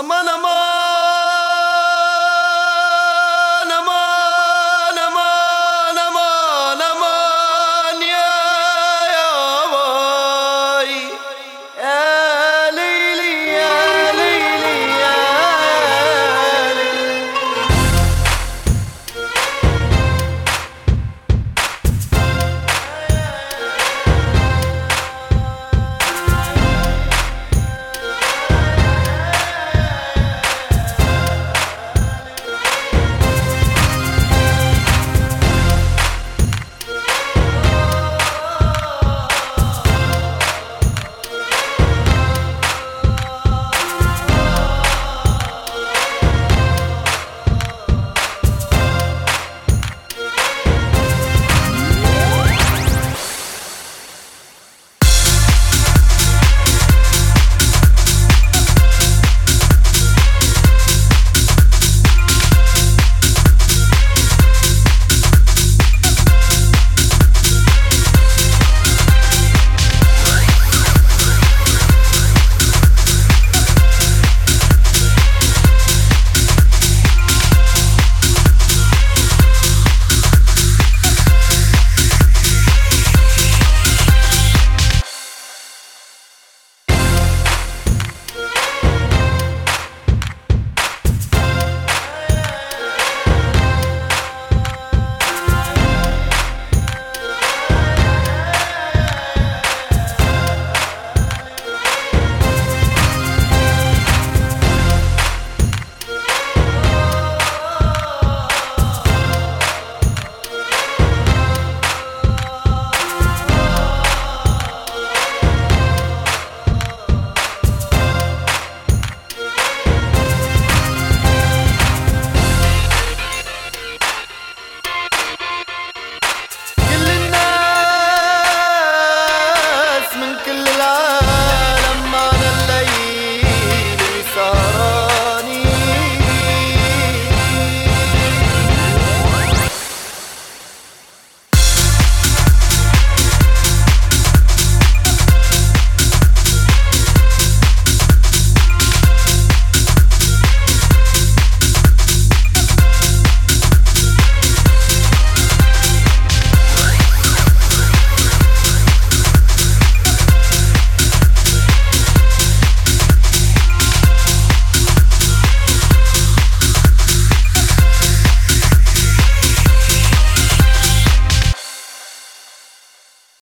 Aman aman.